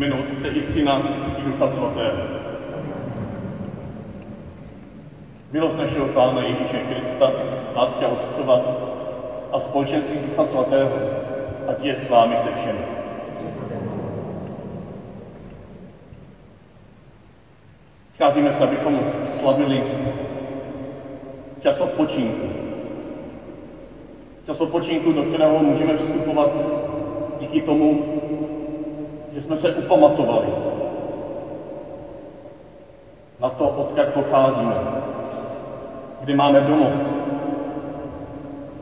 jménu Otce i Syna i Ducha Svatého. Milost našeho Pána Ježíše Krista, láska Otcova a společenství Ducha Svatého, ať je s vámi se všemi. Scházíme se, abychom slavili čas odpočinku. Čas odpočinku, do kterého můžeme vstupovat díky tomu, že jsme se upamatovali na to, odkud pocházíme, kde máme domov,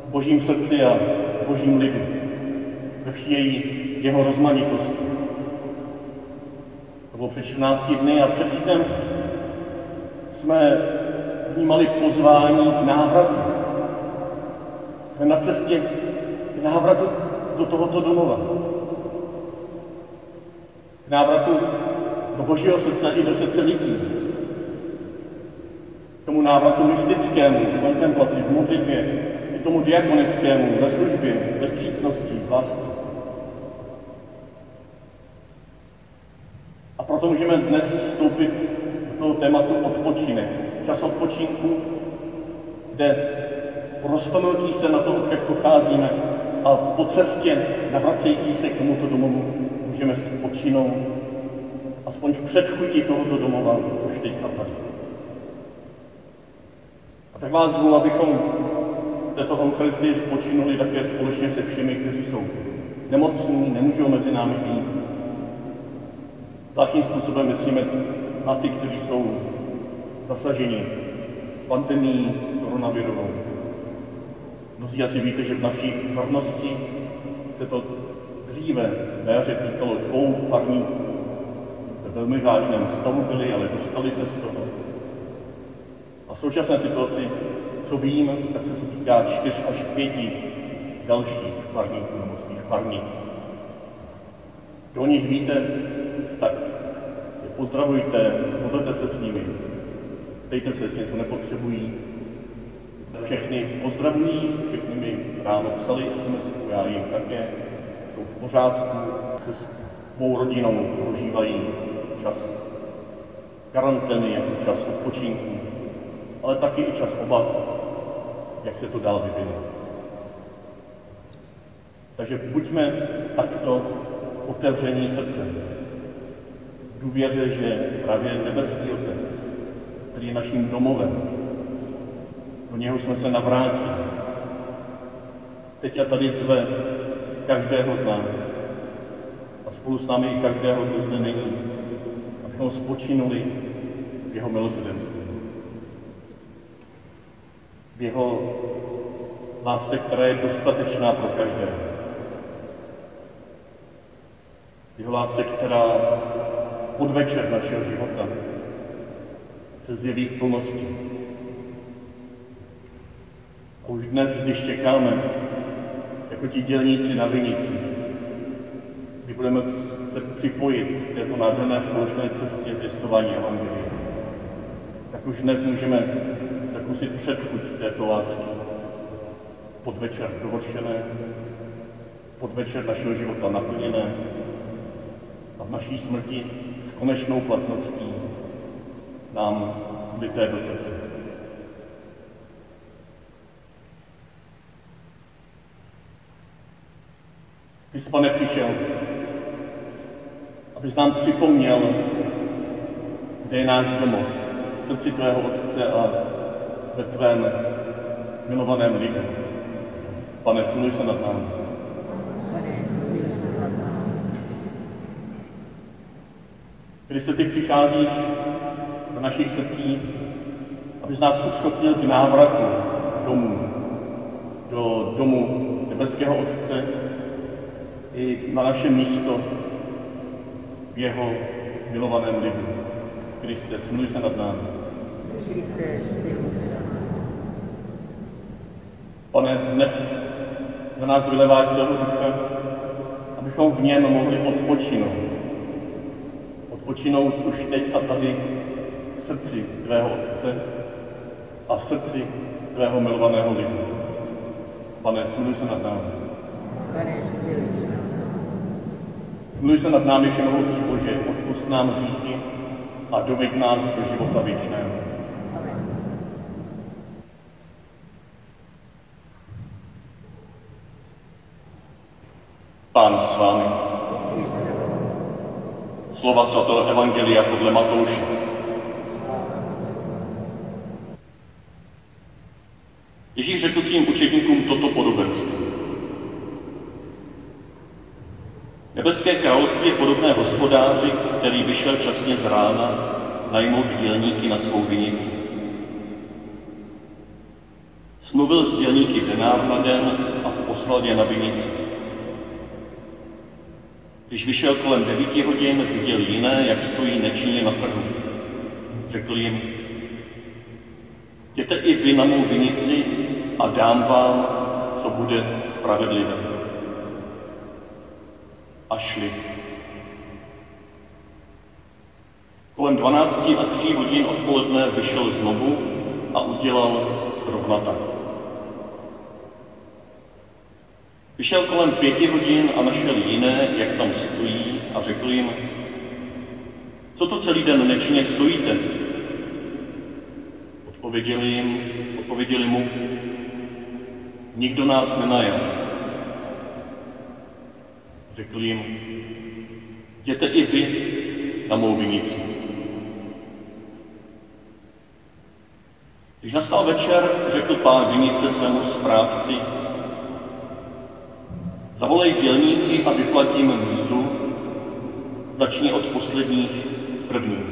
v božím srdci a v božím lidu, ve vší její jeho rozmanitosti. To bylo před 14 dny a před týdnem jsme vnímali pozvání k návratu. Jsme na cestě k návratu do tohoto domova. K návratu do Božího srdce i do srdce lidí. K tomu návratu mystickému, v kontemplaci, v modlitbě, i tomu diakonickému, ve službě, ve střícnosti, v lásce. A proto můžeme dnes vstoupit do toho tématu odpočinek. Čas odpočinku, kde po rozpomenutí se na to, odkud pocházíme, a po cestě navracející se k tomuto domovu můžeme spočinout aspoň v předchutí tohoto domova už teď a tady. A tak vás zvu, abychom této Eucharistii spočinuli také společně se všemi, kteří jsou nemocní, nemůžou mezi námi být. Zvláštním způsobem myslíme na ty, kteří jsou zasaženi pandemí koronavirovou. Mnozí asi víte, že v naší farnosti se to dříve na jaře týkalo dvou farníků. Ve velmi vážném stavu byli, ale dostali se z toho. A v současné situaci, co vím, tak se to týká čtyř až pěti dalších farníků nebo spíš farnic. Kdo o nich víte, tak je pozdravujte, modlete se s nimi, dejte se, jestli něco nepotřebují, všechny pozdravují, všechny mi ráno psali sms já jim také, jsou v pořádku, se svou rodinou prožívají čas karantény jako čas odpočinku, ale taky i čas obav, jak se to dál vyvine. Takže buďme takto otevření srdce. V důvěře, že právě nebeský Otec, který je naším domovem, do něho jsme se navrátili. Teď a tady zve každého z nás a spolu s námi i každého, kdo zde není, abychom spočinuli v jeho milosrdenství. V jeho lásce, která je dostatečná pro každého. V jeho lásce, která v podvečer našeho života se zjeví v plnosti. Už dnes, když čekáme, jako ti dělníci na vinici, kdy budeme se připojit k této nádherné společné cestě zjistování Evangelia, tak už dnes můžeme zakusit předchuť této lásky v podvečer dovršené, v podvečer našeho života naplněné a v naší smrti s konečnou platností nám vlité do srdce. Ty jsi, pane, přišel, abys nám připomněl, kde je náš domov, v srdci tvého Otce a ve tvém milovaném lidu. Pane, smiluj se nad námi. Kriste, ty přicházíš do našich srdcí, abys nás uschopnil k návratu domů, do domu nebeského Otce, i na naše místo v jeho milovaném lidu. Kriste, smiluj se nad námi. Pane, dnes na nás vyleváš svého ducha, abychom v něm mohli odpočinout. Odpočinout už teď a tady v srdci tvého Otce a v srdci tvého milovaného lidu. Pane, smiluj se nad námi. Zmluj se nad námi všemohoucí Bože, odpust nám hříchy a doveď nás do života věčného. Pán s vámi. Slova svatého Evangelia podle Matouše. Ježíš řekl svým učedníkům toto podobenství. Nebeské království je podobné hospodáři, který vyšel časně z rána najmout dělníky na svou vinici. Smluvil s dělníky denár na den a poslal je na vinici. Když vyšel kolem devíti hodin, viděl jiné, jak stojí nečinně na trhu. Řekl jim, jděte i vy na mou vinici a dám vám, co bude spravedlivé. A šli. Kolem 12 a 3 hodin odpoledne vyšel znovu a udělal zrovna tak. Vyšel kolem pěti hodin a našel jiné, jak tam stojí a řekl jim, co to celý den nečinně stojíte? Odpověděli jim, odpověděli mu, nikdo nás nenajal. Řekl jim, jděte i vy na mou vinici. Když nastal večer, řekl pán vinice svému správci, Zavolej dělníky a vyplatím mzdu, začni od posledních první.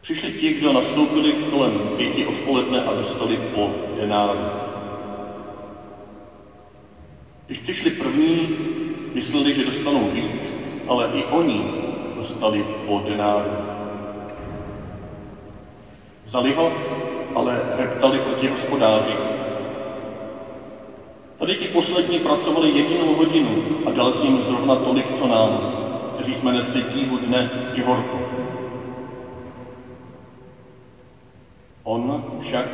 Přišli ti, kdo nastoupili kolem pěti odpoledne a dostali po denáru. Když přišli první, mysleli, že dostanou víc, ale i oni dostali po denáru. Vzali ho, ale reptali proti hospodáři, Tady ti poslední pracovali jedinou hodinu a dal si jim zrovna tolik, co nám, kteří jsme nesli tíhu dne i horko. On však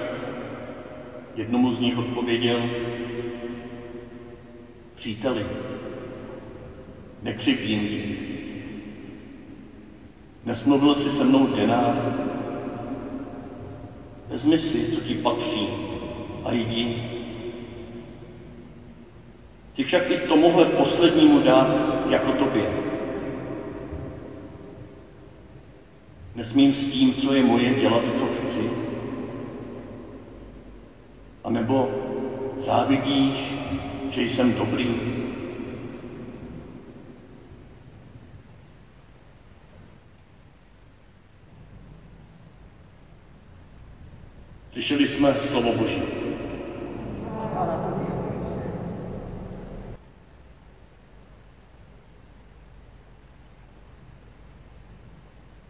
jednomu z nich odpověděl, příteli, nekřivdím ti. Nesmluvil si se mnou denár, vezmi si, co ti patří a jdi Chci však i tomuhle poslednímu dát jako tobě. Nesmím s tím, co je moje, dělat, co chci. A nebo závidíš, že jsem dobrý. Slyšeli jsme slovo Boží.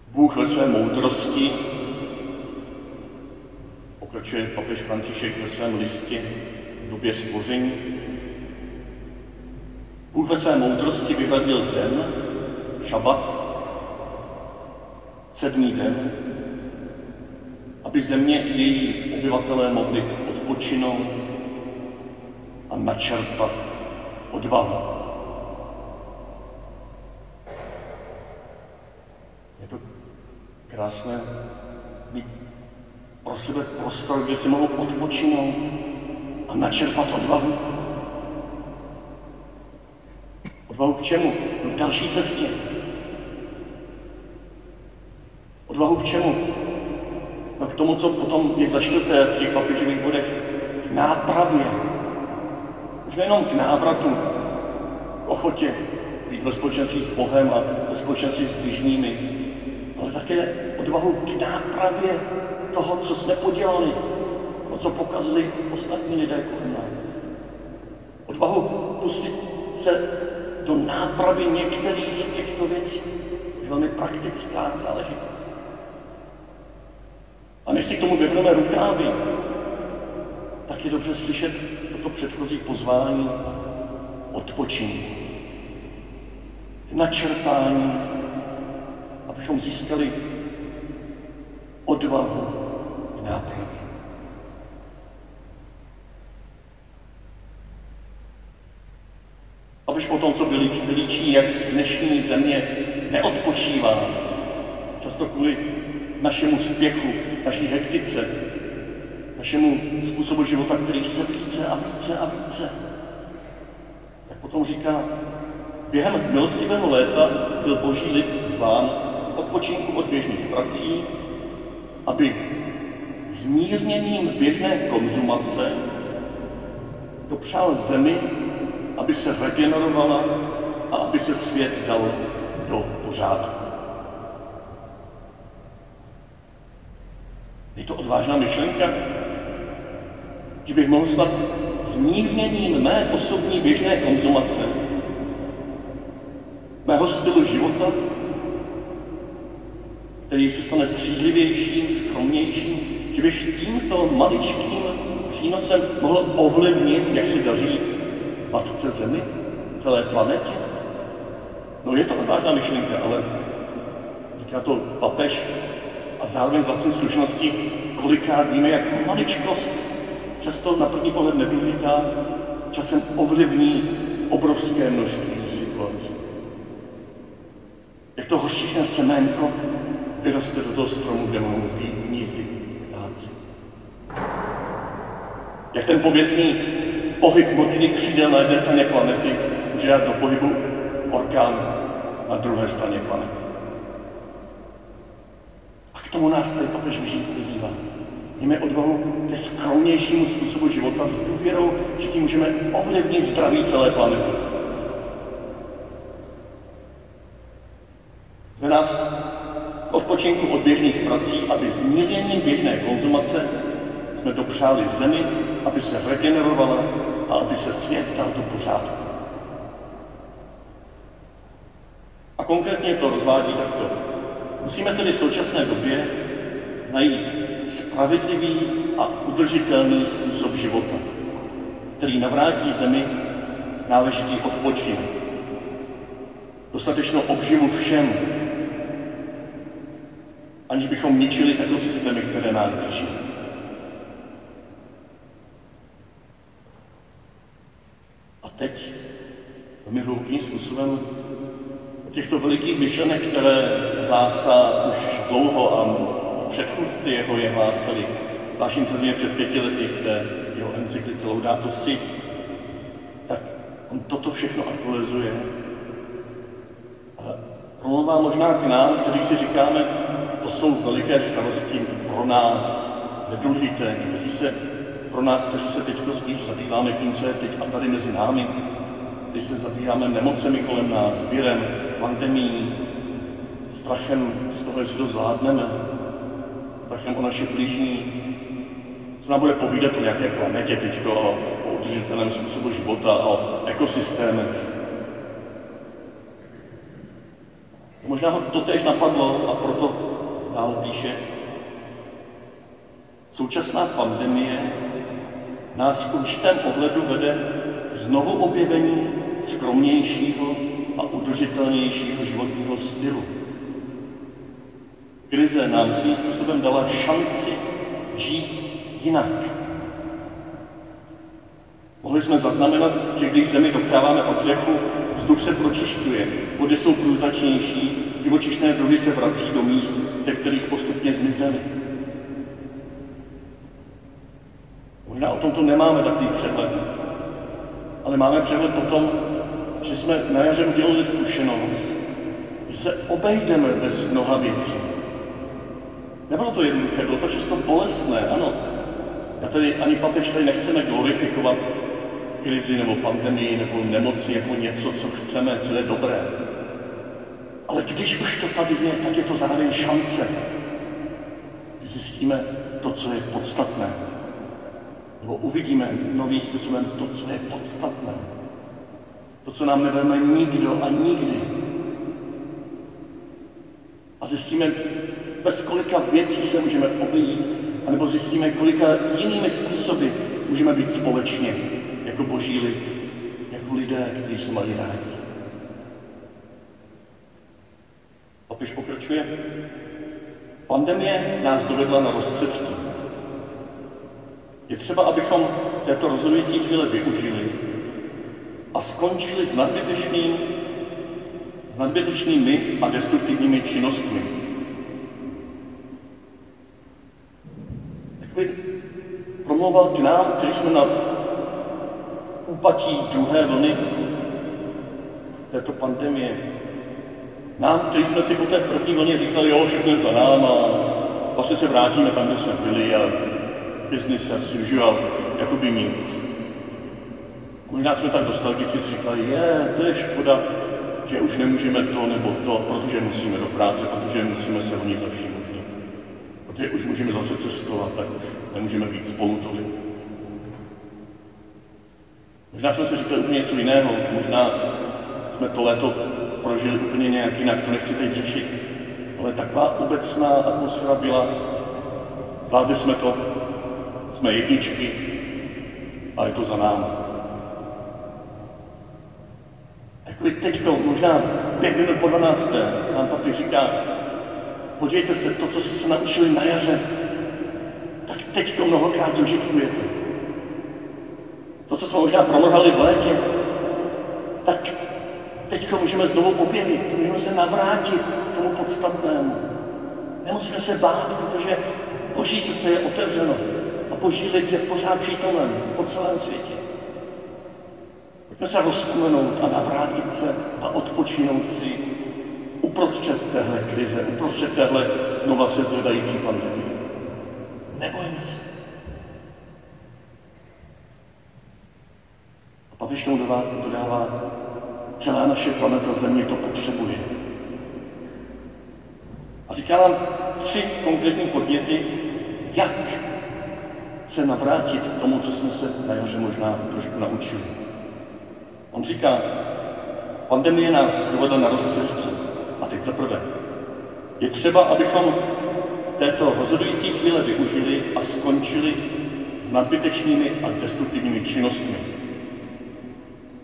Bůh ve své moudrosti, pokračuje papež František ve svém listě v době stvoření, ve své moudrosti vyhradil den, šabat, sedmý den, aby země i její obyvatelé mohli odpočinout a načerpat odvahu. krásné mít pro sebe prostor, kde si mohou odpočinout a načerpat odvahu. Odvahu k čemu? K další cestě. Odvahu k čemu? No k tomu, co potom je začteté v těch papižových bodech. K nápravě. Už nejenom k návratu, k ochotě být ve společenství s Bohem a ve společenství s bližními, ale také odvahu k nápravě toho, co jsme podělali, o co pokazili ostatní lidé kolem nás. Odvahu pustit se do nápravy některých z těchto věcí. Je velmi praktická záležitost. A než si k tomu vyhrneme rukávy, tak je dobře slyšet toto předchozí pozvání odpočinku. Načerpání abychom získali odvahu k nápravě. Papež potom, co vylíčí, jak dnešní země neodpočívá, často kvůli našemu spěchu, naší hektice, našemu způsobu života, který se více a více a více. Tak potom říká, během milostivého léta byl boží lid zván odpočinku od běžných prací, aby zmírněním běžné konzumace dopřál zemi, aby se regenerovala a aby se svět dal do pořádku. Je to odvážná myšlenka, že bych mohl snad zmírněním mé osobní běžné konzumace, mého stylu života, který se stane střízlivějším, skromnějším, že bych tímto maličkým přínosem mohl ovlivnit, jak se daří Matce Zemi, celé planetě? No je to odvážná myšlenka, ale říká to papež a zároveň z vlastní zkušenosti, kolikrát víme, jak maličkost, často na první pohled nedůležitá, časem ovlivní obrovské množství situací. Jak to hořčičné seménko vyroste do toho stromu, kde mohou být hnízdy ptáci. Jak ten pověstný pohyb motýlých křídel na jedné straně planety může dát do pohybu orkán na druhé straně planety. A k tomu nás tady papež vyzývá. Mějme odvahu ke skromnějšímu způsobu života s důvěrou, že tím můžeme ovlivnit zdraví celé planety. Zve nás odpočinku od běžných prací, aby zmírněním běžné konzumace jsme dopřáli zemi, aby se regenerovala a aby se svět dal do pořádku. A konkrétně to rozvádí takto. Musíme tedy v současné době najít spravedlivý a udržitelný způsob života, který navrátí zemi náležitý odpočinek, dostatečnou obživu všem, aniž bychom ničili ekosystémy, které nás drží. A teď hloupým způsobem těchto velikých myšlenek, které hlásá už dlouho a předchůdci jeho je hlásali, zvlášť intenzivně před pěti lety v té jeho encyklice Laudato Si, tak on toto všechno aktualizuje. Ale promlouvá možná k nám, kteří si říkáme, to jsou veliké starosti pro nás, nedůležité, kteří se, pro nás, kteří se teď spíš zabýváme tím, co je teď a tady mezi námi, když se zabýváme nemocemi kolem nás, virem, pandemí, strachem z toho, jestli to zvládneme, strachem o naše blížní, co nám bude povídat o nějaké planetě teď, o, o udržitelném způsobu života, o ekosystémech. Možná ho to tež napadlo a proto dál píše, současná pandemie nás v určitém ohledu vede znovu objevení skromnějšího a udržitelnějšího životního stylu. Krize nám svým způsobem dala šanci žít jinak. Mohli jsme zaznamenat, že když zemi dopřáváme oddechu, vzduch se pročišťuje, vody jsou průzračnější, živočišné druhy se vrací do míst, ze kterých postupně zmizely. Možná o tomto nemáme takový přehled, ale máme přehled o tom, že jsme na jaře udělali zkušenost, že se obejdeme bez mnoha věcí. Nebylo to jednoduché, bylo to často bolestné, ano. Já tady ani papež tady nechceme glorifikovat krizi nebo pandemii nebo nemoci jako něco, co chceme, co je dobré. Ale když už to tady je, tak je to zároveň šance. Zjistíme to, co je podstatné. Nebo uvidíme novým způsobem to, co je podstatné. To, co nám neveme nikdo a nikdy. A zjistíme, bez kolika věcí se můžeme obejít, anebo zjistíme, kolika jinými způsoby můžeme být společně jako boží lid, jako lidé, kteří se mají rádi. Papež pokračuje. Pandemie nás dovedla na rozcestí. Je třeba, abychom této rozhodující chvíle využili a skončili s nadbytečným, s nadbytečnými a destruktivními činnostmi. Jak by promlouval k nám, kteří jsme na úpatí druhé vlny této pandemie. Nám, kteří jsme si po té první vlně říkali, jo, všechno je za náma, vlastně se vrátíme tam, kde jsme byli a as usual, jako by nic. Možná jsme tak nostalgici si říkali, je, to je škoda, že už nemůžeme to nebo to, protože musíme do práce, protože musíme se honit za vším možným. Protože už můžeme zase cestovat, tak už nemůžeme být spolu tolik. Možná jsme si říkali úplně něco jiného, možná jsme to léto prožili úplně nějak jinak, to nechci teď řešit. Ale taková obecná atmosféra byla, zvládli jsme to, jsme jedničky a je to za námi. Jakoby teď to, možná pět minut po 12. nám papi říká, podívejte se, to, co jste se naučili na jaře, tak teď to mnohokrát zužitkujete. To, co jsme možná promrhali v létě, tak teď to můžeme znovu objevit, můžeme se navrátit k tomu podstatnému. Nemusíme se bát, protože Boží srdce je otevřeno lid je pořád přítomen po celém světě. Pojďme se rozpomenout a navrátit se a odpočinout si uprostřed téhle krize, uprostřed téhle znova se zvedající pandemie. Nebojme se. A papež dodává, dodává, celá naše planeta Země to potřebuje. A říká nám tři konkrétní podněty, jak se navrátit k tomu, co jsme se na jaře možná trošku naučili. On říká, pandemie nás dovedla na rozcestí. A teď za prvé, je třeba, abychom této rozhodující chvíle využili a skončili s nadbytečnými a destruktivními činnostmi.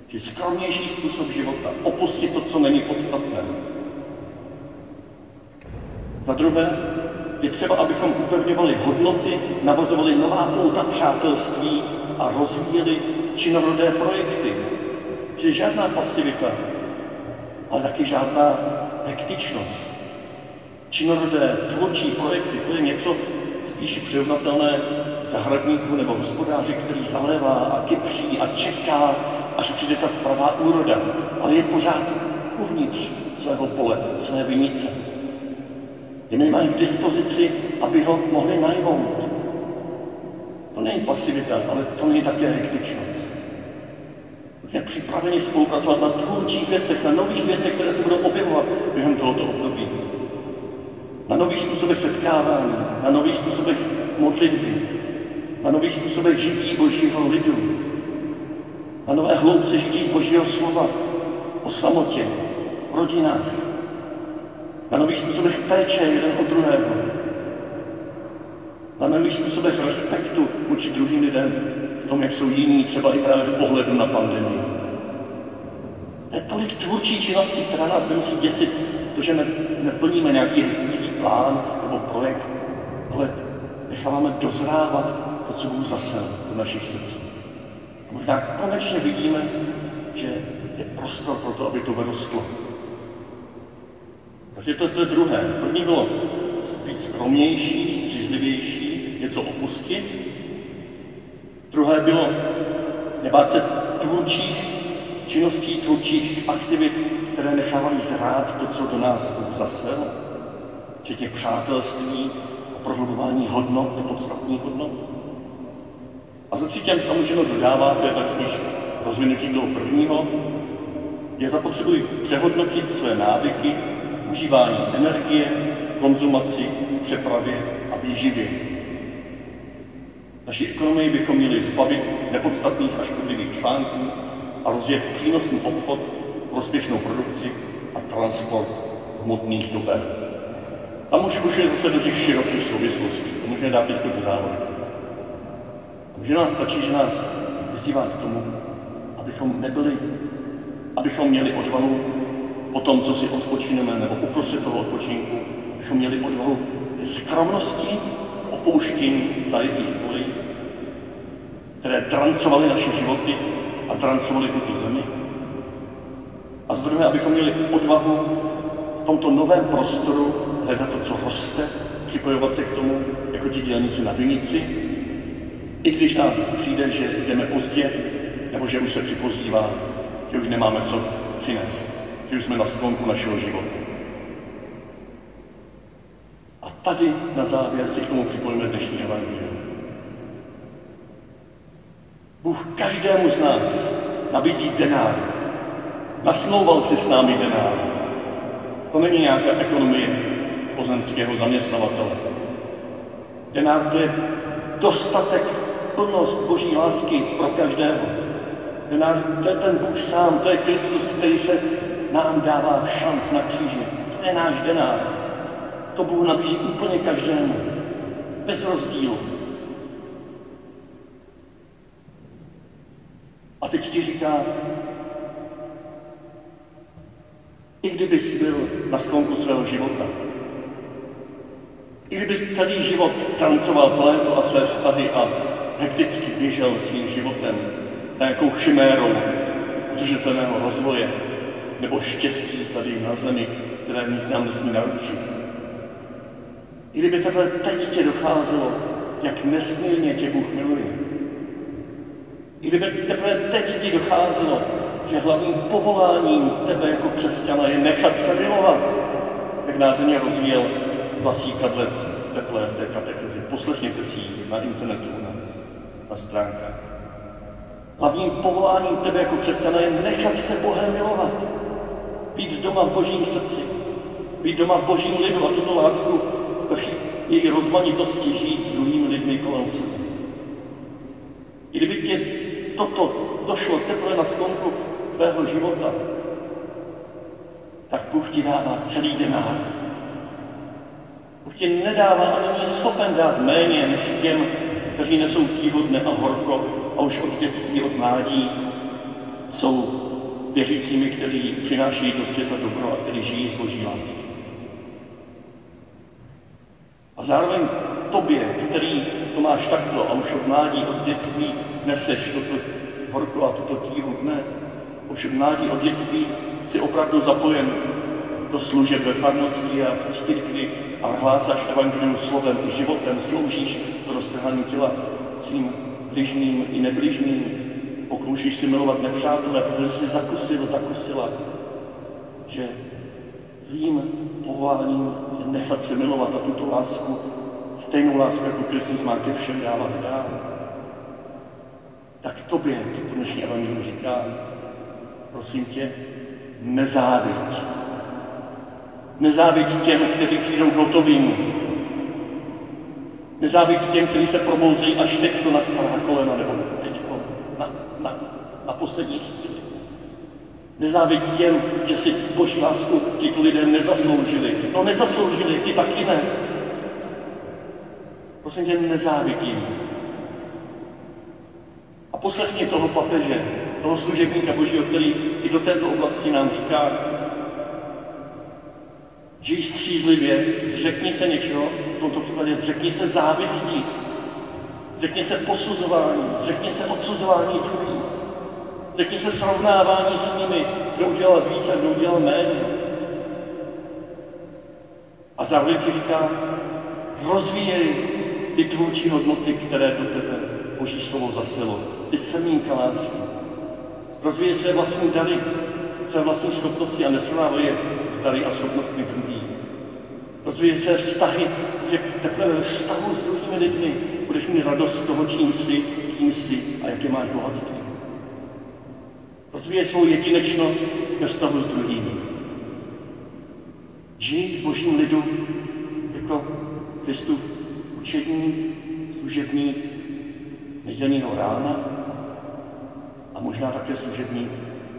Či skromnější způsob života, opustit to, co není podstatné. Za druhé, je třeba, abychom upevňovali hodnoty, navazovali nová pouta přátelství a rozvíjeli činorodé projekty. Čili žádná pasivita, ale taky žádná hektičnost. Činorodé tvůrčí projekty, to je něco spíš přirovnatelné zahradníku nebo hospodáři, který zalévá a kypří a čeká, až přijde ta pravá úroda, ale je pořád uvnitř svého pole, své vinice. Je nemají k dispozici, aby ho mohli najmout. To není pasivita, ale to není také hektičnost. Jsme připraveni spolupracovat na tvůrčích věcech, na nových věcech, které se budou objevovat během tohoto období. Na nových způsobech setkávání, na nových způsobech modlitby, na nových způsobech žití Božího lidu, na nové hloubce žití z Božího slova, o samotě, v rodinách, na nových způsobech péče jeden od druhého, na nových způsobech respektu vůči druhým lidem, v tom, jak jsou jiní, třeba i právě v pohledu na pandemii. Je tolik tvůrčí činnosti, která nás nemusí děsit, to, že ne, neplníme nějaký hektický plán nebo projekt, ale necháváme dozrávat to, co Bůh zasel do našich srdcí. Možná konečně vidíme, že je prostor pro to, aby to vyrostlo. Takže to, to je druhé. První bylo být skromnější, střízlivější, něco opustit. Druhé bylo nebát se tvůrčích činností, tvůrčích aktivit, které nechávají zrát to, co do nás Bůh zasel, včetně přátelství a prohlubování hodnot, podstatných hodnot. A za třetí tomu můžeme dodávat, to je tak spíš rozvinutí toho prvního, je zapotřebují přehodnotit své návyky, užívání energie, konzumaci, přepravě a výživě. Naší ekonomii bychom měli zbavit nepodstatných a škodlivých článků a rozjet přínosný obchod, prospěšnou produkci a transport hmotných dober. A může už je zase do těch širokých souvislostí. To můžeme dát teď do závorky. Může nás stačí, že nás vyzývá k tomu, abychom nebyli, abychom měli odvahu po tom, co si odpočineme, nebo uprostřed toho odpočinku, abychom měli odvahu skromnosti, k opouštění zajetých polí, které trancovaly naše životy a trancovaly tuto zemi, A z druhé, abychom měli odvahu v tomto novém prostoru hledat to, co roste, připojovat se k tomu, jako ti dělníci na vinici, i když nám přijde, že jdeme pozdě, nebo že už se připozdívá, že už nemáme co přinést, že jsme na sklonku našeho života. A tady na závěr si k tomu připojíme dnešní evangelium. Bůh každému z nás nabízí denár. Naslouval si s námi denár. To není nějaká ekonomie pozemského zaměstnavatele. Denár to je dostatek, plnost Boží lásky pro každého. Denár to je ten Bůh sám, to je Kristus, který se nám dává šanc na kříži. To je náš denár. To Bůh nabízí úplně každému. Bez rozdílu. A teď ti říká, i kdybys byl na sklonku svého života, i kdybys celý život tancoval pléto a své vztahy a hekticky běžel svým životem za nějakou chimérou udržitelného rozvoje nebo štěstí tady na zemi, které nic nám nesmí naručit. I kdyby takhle teď tě docházelo, jak nesmírně tě Bůh miluje, i kdyby teprve teď ti docházelo, že hlavním povoláním tebe jako křesťana je nechat se milovat, jak nádherně rozvíjel Vlasí Kadlec teplé v té katechezi. Poslechněte si ji na internetu u nás, na stránkách. Hlavním povoláním tebe jako křesťana je nechat se Bohem milovat. Být doma v božím srdci. Být doma v božím lidu a tuto lásku ve její rozmanitosti žít s druhými lidmi kolem sebe. I kdyby tě toto došlo teprve na sklonku tvého života, tak Bůh ti dává celý denár. Bůh ti nedává a není schopen dát méně než těm, kteří nesou tíhodne a horko a už od dětství, od mládí jsou věřícími, kteří přináší do světa dobro a kteří žijí z boží lásky. A zároveň tobě, který to máš takto a už od mládí, od dětství neseš toto horko a tuto tíhu dne, už od mládí, od dětství si opravdu zapojen do služeb ve farnosti a v církvi a hlásáš evangelium slovem i životem, sloužíš to roztrhání těla svým bližným i nebližným, pokoušíš si milovat nepřátelé, protože jsi zakusil, zakusila, že tvým povoláním je nechat se milovat a tuto lásku, stejnou lásku, jako Kristus má ke všem dávat dál. Tak tobě to dnešní evangelium říká, prosím tě, nezáviď. Nezáviď těm, kteří přijdou k hotovým. Nezáviď těm, kteří se promouzejí až teď na stará kolena, nebo teď na, na, na poslední chvíli. Nezáviď těm, že si boží lásku tito lidé nezasloužili. No nezasloužili, ty taky ne. Prosím tě, nezávidím. A poslechni toho papeže, toho služebníka Božího, který i do této oblasti nám říká, žij střízlivě, zřekni se něčeho, v tomto případě zřekni se závisti, zřekni se posuzování, zřekni se odsuzování druhých, zřekni se srovnávání s nimi, kdo udělal víc a kdo udělal méně. A zároveň ti říká, rozvíjej ty tvůrčí hodnoty, které do tebe Boží slovo zasilo, ty semínka lásky. Rozvíjej své vlastní dary, své vlastní schopnosti a nesrovnávej je s dary a schopnostmi druhých. Rozvíjej své vztahy, protože teprve ve vztahu s druhými lidmi budeš mít radost z toho, čím jsi, kým jsi a jaké máš bohatství. Rozvíjej svou jedinečnost ve vztahu s druhými. Žij v božím lidu jako Kristův učedník, služebník nedělního rána a možná také služebník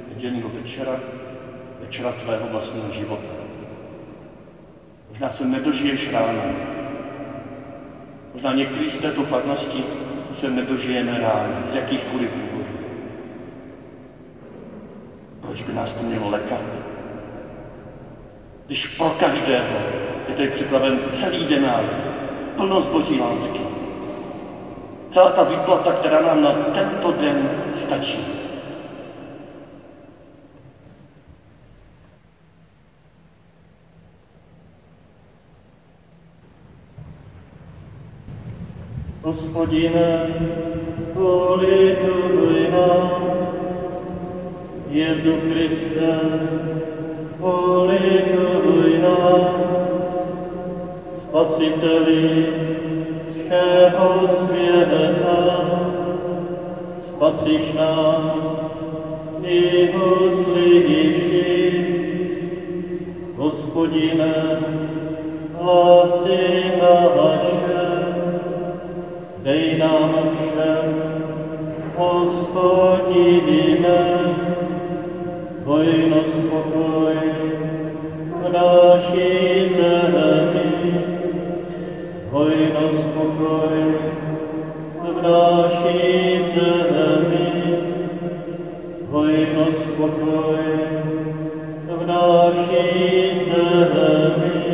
nedělního večera, večera tvého vlastního života. Možná se nedožiješ rána. Možná někteří z této farnosti se nedožijeme rána, z jakýchkoliv důvodů. Proč by nás to mělo lekat? Když pro každého je tady připraven celý denár, plnost Boží lásky. Celá ta výplata, která nám na tento den stačí. Hospodine, polituj nás. Jezu Kriste, polituj nás. Spasiteli všeho světa, spasiš nás i uslyšíš. Hospodine, hlasy naše, dej nám všem, hospodine, hojnost pokoj v naší zemi, hojnost pokoj v naší zemi, hojnost pokoj v naší zemi.